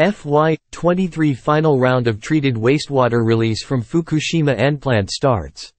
FY23 final round of treated wastewater release from Fukushima plant starts.